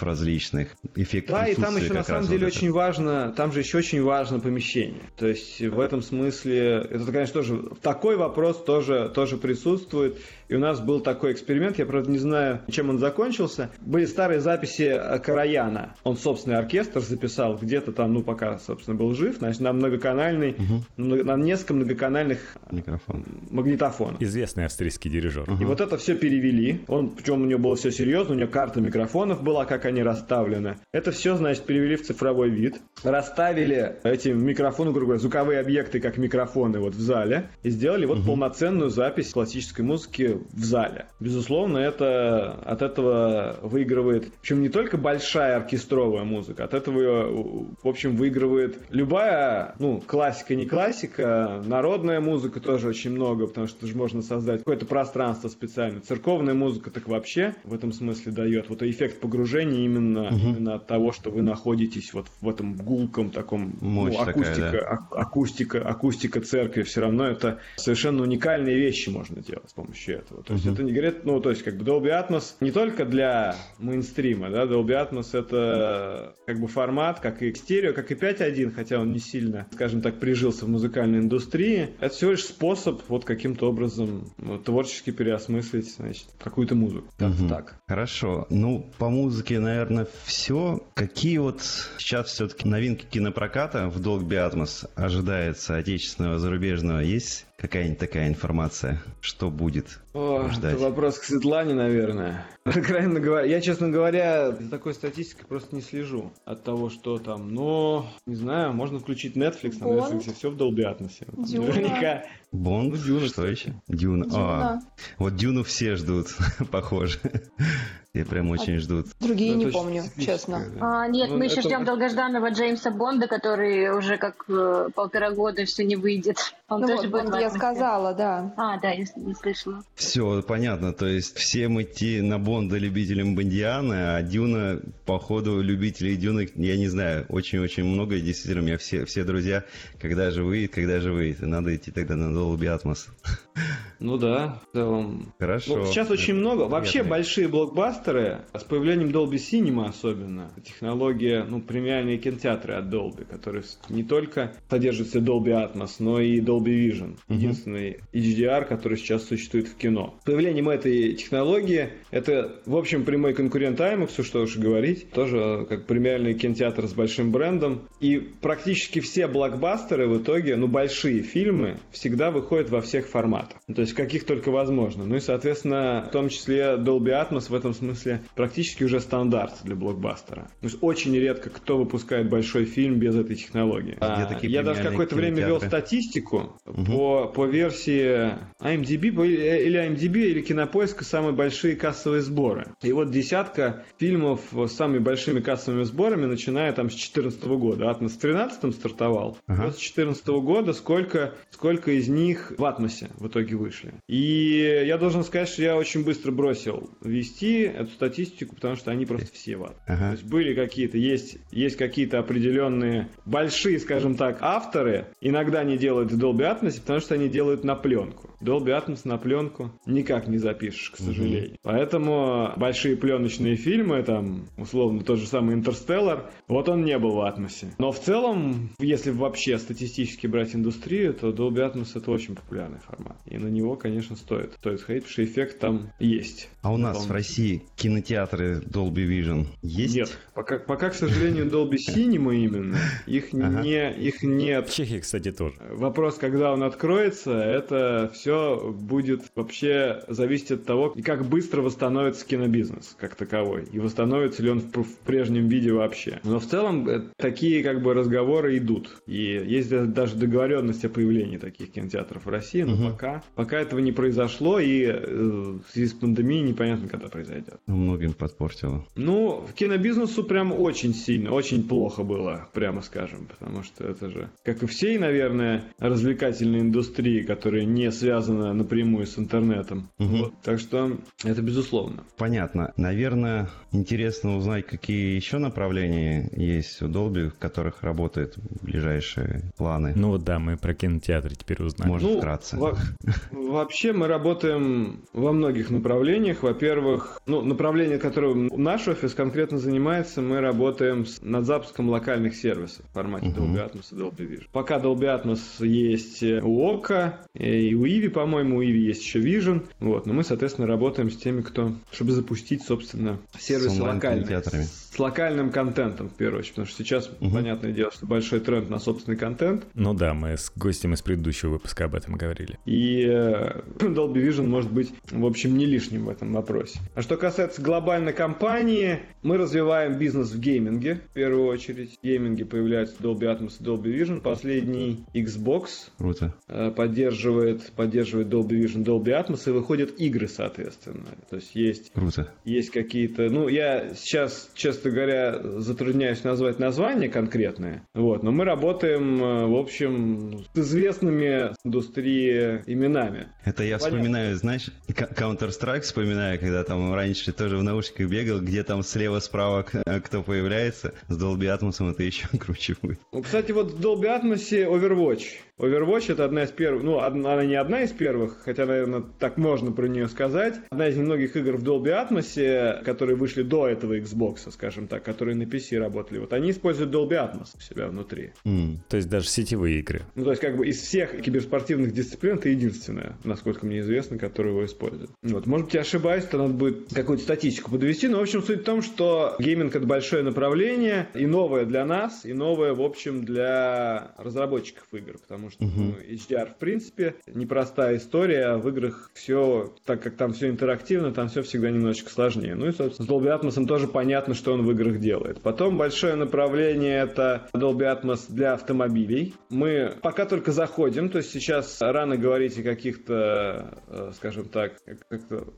различных, эффектов Да, и там еще на самом деле вот очень важно, там же еще очень важно помещение. То есть в этом смысле, это, конечно, тоже, такой вопрос тоже, тоже присутствует. И у нас был такой эксперимент, я, правда, не знаю, чем он закончился. Были старые записи Караяна. Он собственный оркестр записал где-то там, ну, пока, собственно, был жив, значит, на многоканальный, угу. на несколько многоканальных Микрофон. магнитофонов. Известный австрийский дирижер. Угу. И вот это все перевели. Он, причем у него было все серьезно, у него карта микрофонов была, как они расставлены. Это все, значит, перевели в цифровой вид. Расставили эти микрофоны, грубо говоря, звуковые объекты, как микрофоны вот в зале. И сделали вот угу. полноценную запись классической музыки в зале. Безусловно, это от этого выигрывает, причем не только большая оркестровая музыка, от этого, в общем, выигрывает любая, ну, классика, не классика, народная музыка тоже очень много, потому что же можно создать какое-то пространство специально. Церковная музыка так вообще в этом смысле дает вот эффект погружения именно, угу. именно от того, что вы находитесь вот в этом гулком таком, Мощь ну, акустика, такая, да. а, акустика, акустика церкви, все равно это совершенно уникальные вещи можно делать с помощью этого. То есть uh-huh. это не говорит, ну, то есть как бы Dolby Atmos не только для мейнстрима, да, Dolby Atmos это как бы формат, как и стерео, как и 5.1, хотя он не сильно, скажем так, прижился в музыкальной индустрии. Это всего лишь способ вот каким-то образом ну, творчески переосмыслить, значит, какую-то музыку. Uh-huh. Так. Хорошо. Ну, по музыке, наверное, все. Какие вот сейчас все-таки новинки кинопроката в Dolby Atmos ожидается отечественного, зарубежного? Есть какая-нибудь такая информация, что будет О, ждать? Это вопрос к Светлане, наверное. Откровенно говоря, я, честно говоря, за такой статистикой просто не слежу от того, что там. Но, не знаю, можно включить Netflix, на Netflix все в Dolby Atmos. Наверняка. Бонд? Ну, Дюна, что еще? Дюна. Дюна. А, вот Дюну все ждут, похоже. Я прям очень а ждут. Другие ну, не помню, честно. Да. А, нет, ну, мы еще ждем долгожданного Джеймса Бонда, который уже как э, полтора года все не выйдет. Он ну тоже вот, будет я сказала, да. А, да, я не слышала. Все, понятно. То есть всем идти на Бонда любителям Бондиана, а Дюна, походу, любителей Дюны, я не знаю, очень-очень много. И действительно, у меня все, все друзья, когда же выйдет, когда же выйдет. Надо идти тогда на Dolby Atmos. Ну да, в целом. Хорошо. Ну, сейчас очень много. Вообще большие блокбастеры, с появлением Dolby Cinema особенно, технология, ну, премиальные кинотеатры от Dolby, которые не только содержат все Dolby Atmos, но и Dolby Vision. Угу. Единственный HDR, который сейчас существует в кино. Появлением этой технологии, это, в общем, прямой конкурент IMAX, что уж говорить, тоже как премиальный кинотеатр с большим брендом. И практически все блокбастеры в итоге, ну, большие фильмы, всегда выходят во всех форматах. Ну, то есть каких только возможно. Ну и, соответственно, в том числе Dolby Atmos в этом смысле практически уже стандарт для блокбастера. То есть очень редко кто выпускает большой фильм без этой технологии. А, я даже какое-то время вел статистику угу. по, по версии IMDb или IMDb или Кинопоиска самые большие кассовые сборы. И вот десятка фильмов с самыми большими кассовыми сборами, начиная там с 2014 года. Атмос в 2013 стартовал. Ага. Вот с 2014 года сколько, сколько из них в Атмосе в итоге вышли. И я должен сказать, что я очень быстро бросил вести эту статистику, потому что они просто все в Атмосе. Ага. То есть были какие-то, есть, есть какие-то определенные большие, скажем так, авторы. Иногда они делают в Dolby Atmos, потому что они делают на пленку. Dolby Atmos на пленку никак не запишешь, к сожалению. Угу. Поэтому большие пленочные фильмы, там, условно, тот же самый Интерстеллар, вот он не был в Атмосе. Но в целом, если вообще статистически брать индустрию, то Dolby Atmos это очень популярный формат. И на него его, конечно, стоит. Стоит сходить, потому что эффект там есть. А у нас в России кинотеатры Dolby Vision есть? Нет. Пока, пока к сожалению, Dolby Cinema именно. Их, не, их нет. В Чехии, кстати, тоже. Вопрос, когда он откроется, это все будет вообще зависеть от того, как быстро восстановится кинобизнес как таковой. И восстановится ли он в, в прежнем виде вообще. Но в целом э, такие как бы разговоры идут. И есть даже договоренность о появлении таких кинотеатров в России, но угу. пока, пока этого не произошло, и э, в связи с пандемией непонятно, когда произойдет. Ну, многим подпортило. Ну, в кинобизнесу прям очень сильно, очень плохо было, прямо скажем, потому что это же, как и всей, наверное, развлекательной индустрии, которая не связана напрямую с интернетом. Угу. Вот. Так что это безусловно. Понятно. Наверное, интересно узнать, какие еще направления есть у Dolby, в которых работают ближайшие планы. Ну вот да, мы про кинотеатры теперь узнаем. Может, ну, вкратце. Во- вообще мы работаем во многих направлениях. Во-первых, ну, направление, которым наш офис конкретно занимается, мы работаем с, над запуском локальных сервисов в формате uh-huh. Dolby Atmos и Dolby Vision. Пока Dolby Atmos есть у Oka и у Иви, по-моему, у Иви есть еще Vision. Вот, но мы, соответственно, работаем с теми, кто, чтобы запустить, собственно, сервисы локальные. С локальным контентом, в первую очередь, потому что сейчас, uh-huh. понятное дело, что большой тренд на собственный контент. Ну да, мы с гостем из предыдущего выпуска об этом говорили. И э, Dolby Vision может быть, в общем, не лишним в этом вопросе. А что касается глобальной компании, мы развиваем бизнес в гейминге, в первую очередь. В гейминге появляются Dolby Atmos и Dolby Vision. Последний Xbox Круто. Э, поддерживает, поддерживает Dolby Vision, Dolby Atmos и выходят игры, соответственно. То есть есть, Круто. есть какие-то... Ну, я сейчас, честно говоря, затрудняюсь назвать названия конкретные. Вот, но мы работаем, э, в общем, с известными индустрии именами. Это я Понятно. вспоминаю, знаешь, Counter-Strike вспоминаю, когда там раньше тоже в наушниках бегал, где там слева-справа э, кто появляется, с Dolby Atmos это еще круче будет. Ну, кстати, вот в Dolby Atmos Overwatch Overwatch это одна из первых, ну, она не одна из первых, хотя, наверное, так можно про нее сказать. Одна из немногих игр в Dolby Atmos, которые вышли до этого Xbox, скажем так, которые на PC работали. Вот они используют Dolby Atmos у себя внутри. Mm. То есть даже сетевые игры. Ну, то есть как бы из всех киберспортивных дисциплин это единственная, насколько мне известно, которая его использует. Вот, может быть, я ошибаюсь, то надо будет какую-то статистику подвести, но, в общем, суть в том, что гейминг это большое направление, и новое для нас, и новое, в общем, для разработчиков игр, потому потому что ну, HDR, в принципе, непростая история, а в играх все, так как там все интерактивно, там все всегда немножечко сложнее. Ну и, собственно, с Dolby Atmos тоже понятно, что он в играх делает. Потом большое направление это Dolby Atmos для автомобилей. Мы пока только заходим, то есть сейчас рано говорить о каких-то, э, скажем так,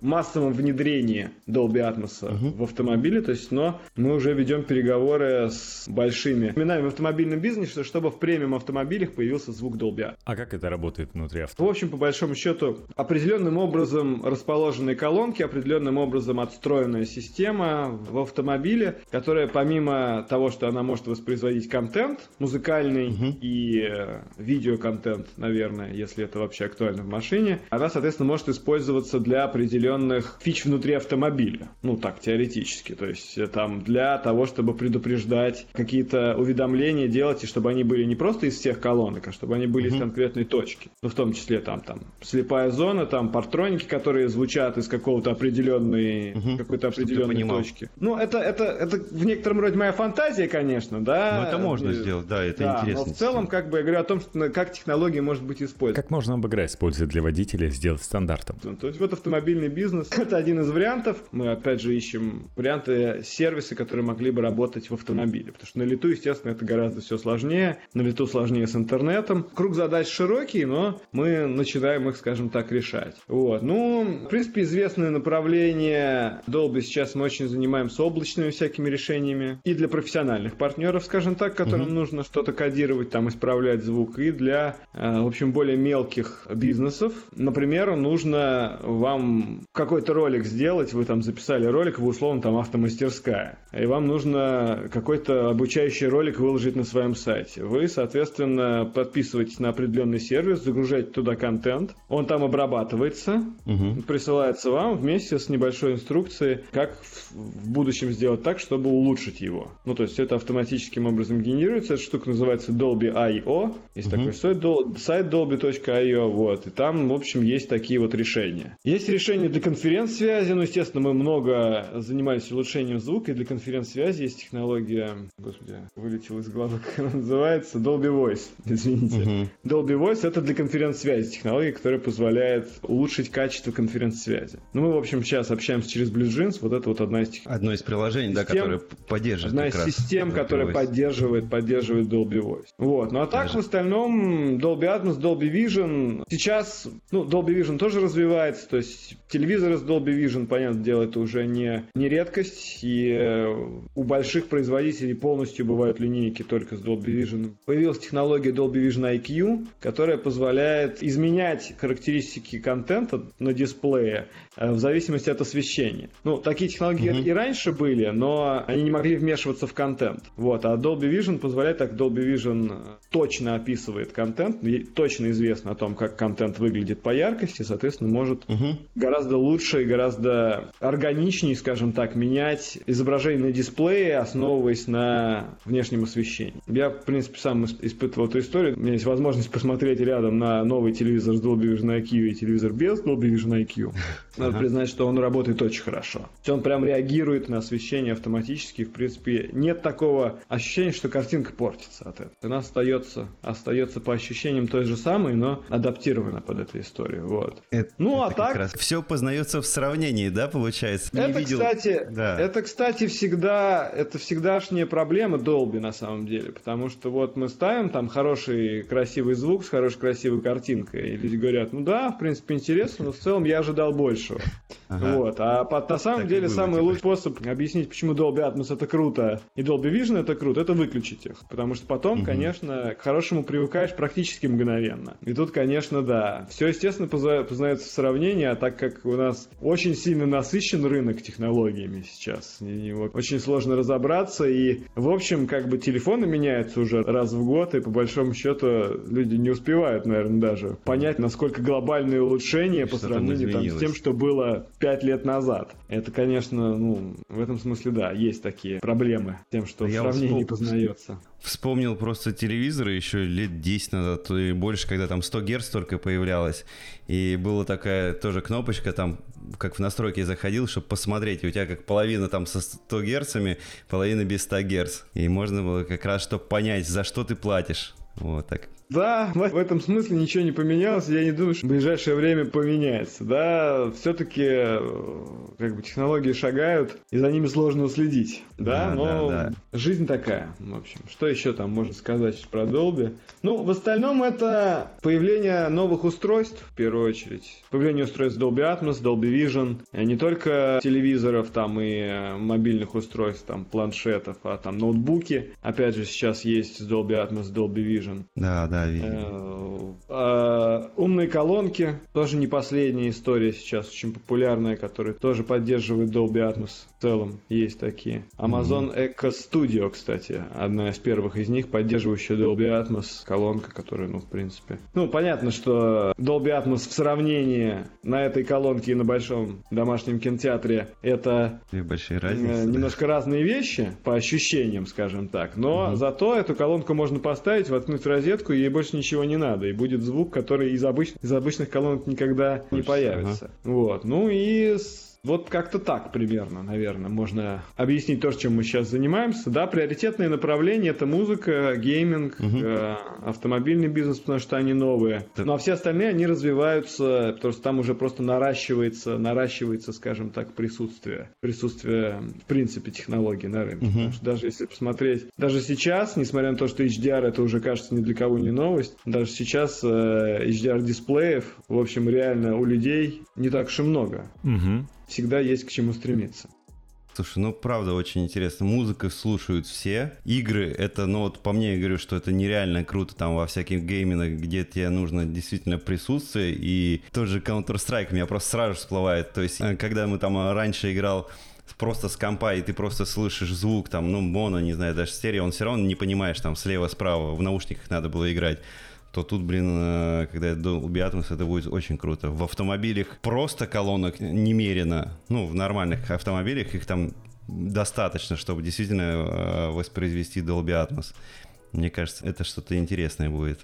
массовом внедрении Dolby Atmos uh-huh. в автомобиле, то есть, но мы уже ведем переговоры с большими именами в автомобильном бизнесе, чтобы в премиум автомобилях появился звук Dolby А как это работает внутри авто? В общем, по большому счету, определенным образом расположенные колонки, определенным образом отстроенная система в автомобиле, которая помимо того, что она может воспроизводить контент музыкальный угу. и э, видеоконтент, наверное, если это вообще актуально в машине, она, соответственно, может использоваться для определенных фич внутри автомобиля. Ну, так, теоретически. То есть э, там для того, чтобы предупреждать какие-то уведомления делать, и чтобы они были не просто из всех колонок, а чтобы они были mm-hmm. из конкретной точки. Ну, в том числе там, там слепая зона, там партроники, которые звучат из какого-то определенной, mm-hmm. какой-то определенной точки. Ну, это, это, это в некотором роде моя фантазия, конечно, да. Ну, это можно и, сделать, да, это да, интересно. Но в целом, как бы я говорю о том, что, как технология может быть использована. Как можно обыграть использовать для водителя, сделать стандартом. То есть вот автомобильный бизнес – это один из вариантов. Мы, опять же, ищем варианты сервисы, которые могли бы работать в автомобиле. Потому что на лету, естественно, это гораздо все сложнее. На лету сложнее с интернетом. Круг задач широкий, но мы начинаем их, скажем так, решать. Вот. Ну, в принципе, известное направление Dolby сейчас мы очень занимаемся облачными всякими решениями. И для профессиональных партнеров, скажем так, которым угу. нужно что-то кодировать, там, исправлять звук. И для, э, в общем, более мелких бизнесов. Например, нужно вам какой-то ролик сделать, вы там записали ролик, вы условно там автомастерская. И вам нужно какой-то обучающий ролик выложить на своем сайте. Вы, соответственно, подписываете подписываетесь на определенный сервис, загружаете туда контент, он там обрабатывается, угу. присылается вам вместе с небольшой инструкцией, как в будущем сделать так, чтобы улучшить его. Ну, то есть это автоматическим образом генерируется. Эта штука называется Dolby.io. Есть угу. такой сайт, сайт dolby.io, вот. И там, в общем, есть такие вот решения. Есть решения для конференц-связи. Ну, естественно, мы много занимались улучшением звука, и для конференц-связи есть технология, господи, вылетел из головы, как она называется, Dolby Voice, извините. Угу. Dolby Voice это для конференц-связи технология, которая позволяет улучшить качество конференц-связи. Ну, мы, в общем, сейчас общаемся через BlueJeans, вот это вот одна из технологий. Одно из приложений, да, которое поддерживает. Одна из систем, которая поддерживает, поддерживает Dolby Voice. Вот. Ну а так, Даже. в остальном, Dolby Atmos, Dolby Vision. Сейчас, ну, Dolby Vision тоже развивается, то есть телевизоры с Dolby Vision, понятное дело, это уже не, не редкость, и э, у больших производителей полностью бывают линейки только с Dolby Vision. Появилась технология Dolby Vision IQ, которая позволяет изменять характеристики контента на дисплее э, в зависимости от освещения. Ну, такие технологии mm-hmm. и раньше были, но они не могли вмешиваться в контент. Вот, а Dolby Vision позволяет так, Dolby Vision э, точно описывает контент, точно известно о том, как контент выглядит по яркости, соответственно, может mm-hmm. гораздо лучше и гораздо органичнее, скажем так, менять изображение на дисплее, основываясь на внешнем освещении. Я, в принципе, сам испытывал эту историю. У меня есть возможность посмотреть рядом на новый телевизор с Dolby Vision IQ и телевизор без Dolby Vision IQ. Надо признать, что он работает очень хорошо. Он прям реагирует на освещение автоматически. В принципе, нет такого ощущения, что картинка портится от этого. Она остается, остается по ощущениям той же самой, но адаптирована под эту историю. Вот. Это, ну, это а так... Раз все познается в сравнении, да, получается? Не это, видел... кстати, да. это, кстати, всегда, это всегдашняя проблема Dolby на самом деле, потому что вот мы ставим там хороший красивый звук с хорошей красивой картинкой, и люди говорят, ну да, в принципе, интересно, но в целом я ожидал большего. Ага. Вот. А под, на самом так деле самый лучший способ объяснить, почему Dolby Atmos это круто и Dolby Vision это круто, это выключить их. Потому что потом, угу. конечно, к хорошему привыкаешь практически мгновенно. И тут, конечно, да. Все, естественно, познается в сравнении, а так как у нас очень сильно насыщен рынок технологиями сейчас, и очень сложно разобраться. И, в общем, как бы телефоны меняются уже раз в год, и по большому счету люди не успевают, наверное, даже понять, насколько глобальные улучшения по сравнению там, с тем, что было пять лет назад. Это, конечно, ну, в этом смысле, да, есть такие проблемы с тем, что Я сравнение не познается. Вспомнил просто телевизоры еще лет 10 назад, и больше, когда там 100 Гц только появлялось. И была такая тоже кнопочка, там, как в настройки заходил, чтобы посмотреть. И у тебя как половина там со 100 Герцами, половина без 100 Герц. И можно было как раз, чтобы понять, за что ты платишь. Вот так. Да, в этом смысле ничего не поменялось. Я не думаю, что в ближайшее время поменяется. Да, все-таки э, как бы технологии шагают, и за ними сложно уследить. Да, да но да, да. жизнь такая. В общем, что еще там можно сказать про Dolby? Ну, в остальном это появление новых устройств, в первую очередь. Появление устройств Dolby Atmos, Dolby Vision. Не только телевизоров там и э, мобильных устройств, там планшетов, а там ноутбуки. Опять же, сейчас есть Dolby Atmos, Dolby Vision. Да, да, видел. Э, а, умные колонки, тоже не последняя история сейчас, очень популярная, которая тоже поддерживает Dolby Atmos. В целом есть такие. Amazon. Echo Studio, кстати, одна из первых из них, поддерживающая Dolby Atmos колонка, которая, ну, в принципе... Ну, понятно, что Dolby Atmos в сравнении на этой колонке и на большом домашнем кинотеатре это большие разницы, немножко да. разные вещи, по ощущениям, скажем так. Но mm-hmm. зато эту колонку можно поставить, воткнуть в розетку, и больше ничего не надо. И будет звук, который из, обыч... из обычных колонок никогда Хочется, не появится. Ага. Вот. Ну и вот как-то так примерно, наверное, можно объяснить то, чем мы сейчас занимаемся. Да, приоритетные направления это музыка, гейминг, угу. э, автомобильный бизнес, потому что они новые. Ну а все остальные они развиваются, потому что там уже просто наращивается, наращивается, скажем так, присутствие, присутствие в принципе технологий на рынке. Угу. Потому что даже если посмотреть, даже сейчас, несмотря на то, что HDR это уже кажется ни для кого не новость, даже сейчас э, HDR дисплеев, в общем, реально у людей не так уж и много. Угу всегда есть к чему стремиться. Слушай, ну правда очень интересно. Музыка слушают все. Игры, это, ну вот по мне я говорю, что это нереально круто там во всяких гейминах, где тебе нужно действительно присутствие. И тот же Counter-Strike меня просто сразу всплывает. То есть, э, когда мы там раньше играл просто с компа, и ты просто слышишь звук, там, ну, моно, не знаю, даже стерео, он все равно не понимаешь, там, слева-справа, в наушниках надо было играть то тут, блин, э, когда Dolby Atmos, это будет очень круто. В автомобилях просто колонок немерено. Ну, в нормальных автомобилях их там достаточно, чтобы действительно э, воспроизвести Dolby Atmos. Мне кажется, это что-то интересное будет.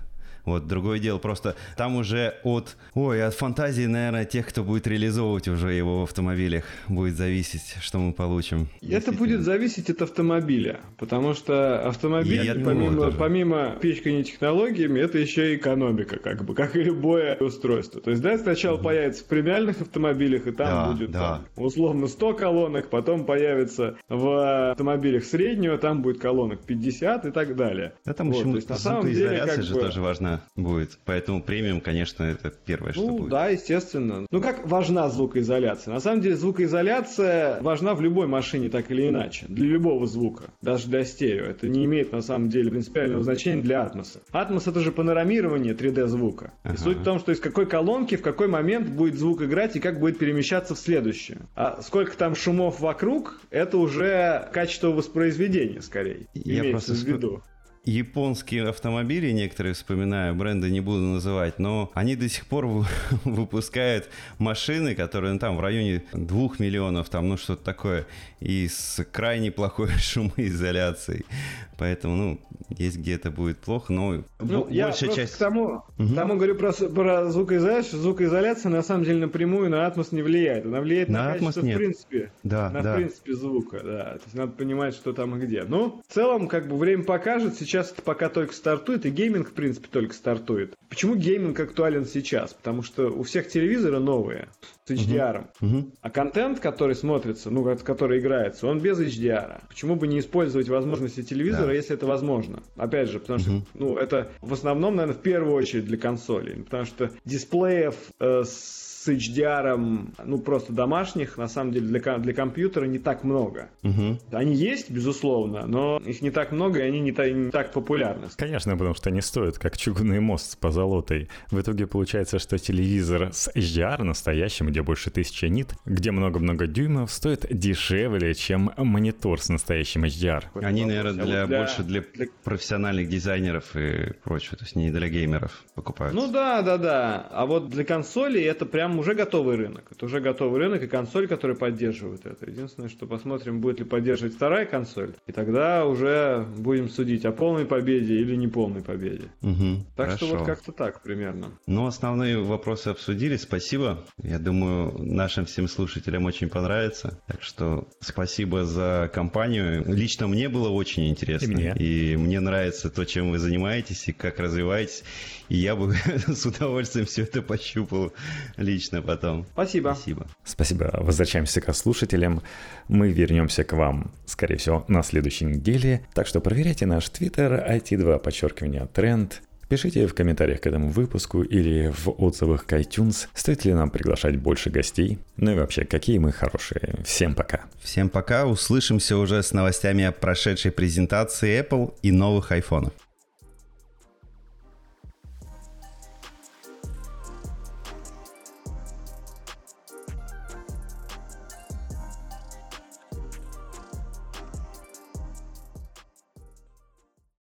Вот, другое дело, просто там уже от, ой, от фантазии, наверное, тех, кто будет реализовывать уже его в автомобилях, будет зависеть, что мы получим. Это будет зависеть от автомобиля, потому что автомобиль, помимо, помимо печкания технологиями, это еще и экономика, как бы, как и любое устройство. То есть, да, сначала mm-hmm. появится в премиальных автомобилях, и там да, будет да. Там, условно 100 колонок, потом появится в автомобилях среднего, там будет колонок 50 и так далее. Да, там вот, еще то есть, на самом деле, как же бы... тоже важна будет. Поэтому премиум, конечно, это первое, что ну, будет. да, естественно. Ну, как важна звукоизоляция? На самом деле, звукоизоляция важна в любой машине, так или иначе. Для любого звука. Даже для стерео. Это не имеет, на самом деле, принципиального значения для атмоса. Атмос — это же панорамирование 3D-звука. Ага. И суть в том, что из какой колонки в какой момент будет звук играть и как будет перемещаться в следующую. А сколько там шумов вокруг, это уже качество воспроизведения, скорее. Я просто в виду японские автомобили, некоторые вспоминаю, бренды не буду называть, но они до сих пор выпускают машины, которые ну, там в районе двух миллионов, там, ну что-то такое, и с крайне плохой шумоизоляцией. Поэтому, ну, есть где это будет плохо, но ну, я большая часть... к тому, угу. тому говорю про, про звукоизоляцию. Звукоизоляция на самом деле напрямую на атмос не влияет. Она влияет на, на качество нет. в принципе. Да, на да. в принципе звука, да. То есть надо понимать, что там и где. Ну, в целом, как бы время покажет. Сейчас это пока только стартует, и гейминг, в принципе, только стартует. Почему гейминг актуален сейчас? Потому что у всех телевизоры новые с HDR. Угу. А контент, который смотрится, ну, который играется, он без HDR. Почему бы не использовать возможности телевизора, да. если это возможно? Опять же, потому что, ну, это в основном, наверное, в первую очередь для консолей. Потому что дисплеев э, с с HDR, ну, просто домашних, на самом деле, для, для компьютера не так много. Угу. Они есть, безусловно, но их не так много, и они не, та, не так популярны. Конечно, потому что они стоят, как чугунный мост с позолотой. В итоге получается, что телевизор с HDR настоящим, где больше тысячи нит, где много-много дюймов, стоит дешевле, чем монитор с настоящим HDR. Они, наверное, для, для... больше для, для профессиональных дизайнеров и прочего, то есть не для геймеров покупают. Ну да, да, да. А вот для консолей это прям уже готовый рынок. Это уже готовый рынок и консоль, которая поддерживает это. Единственное, что посмотрим, будет ли поддерживать вторая консоль. И тогда уже будем судить о полной победе или неполной победе. Угу, так хорошо. что вот как-то так примерно. Ну, основные вопросы обсудили. Спасибо. Я думаю, нашим всем слушателям очень понравится. Так что спасибо за компанию. Лично мне было очень интересно. И мне. И мне нравится то, чем вы занимаетесь и как развиваетесь. И я бы с удовольствием все это пощупал лично потом. Спасибо. Спасибо. Спасибо. Возвращаемся к слушателям. Мы вернемся к вам, скорее всего, на следующей неделе. Так что проверяйте наш твиттер IT2 подчеркивание тренд. Пишите в комментариях к этому выпуску или в отзывах к iTunes, стоит ли нам приглашать больше гостей. Ну и вообще, какие мы хорошие. Всем пока. Всем пока. Услышимся уже с новостями о прошедшей презентации Apple и новых айфонов.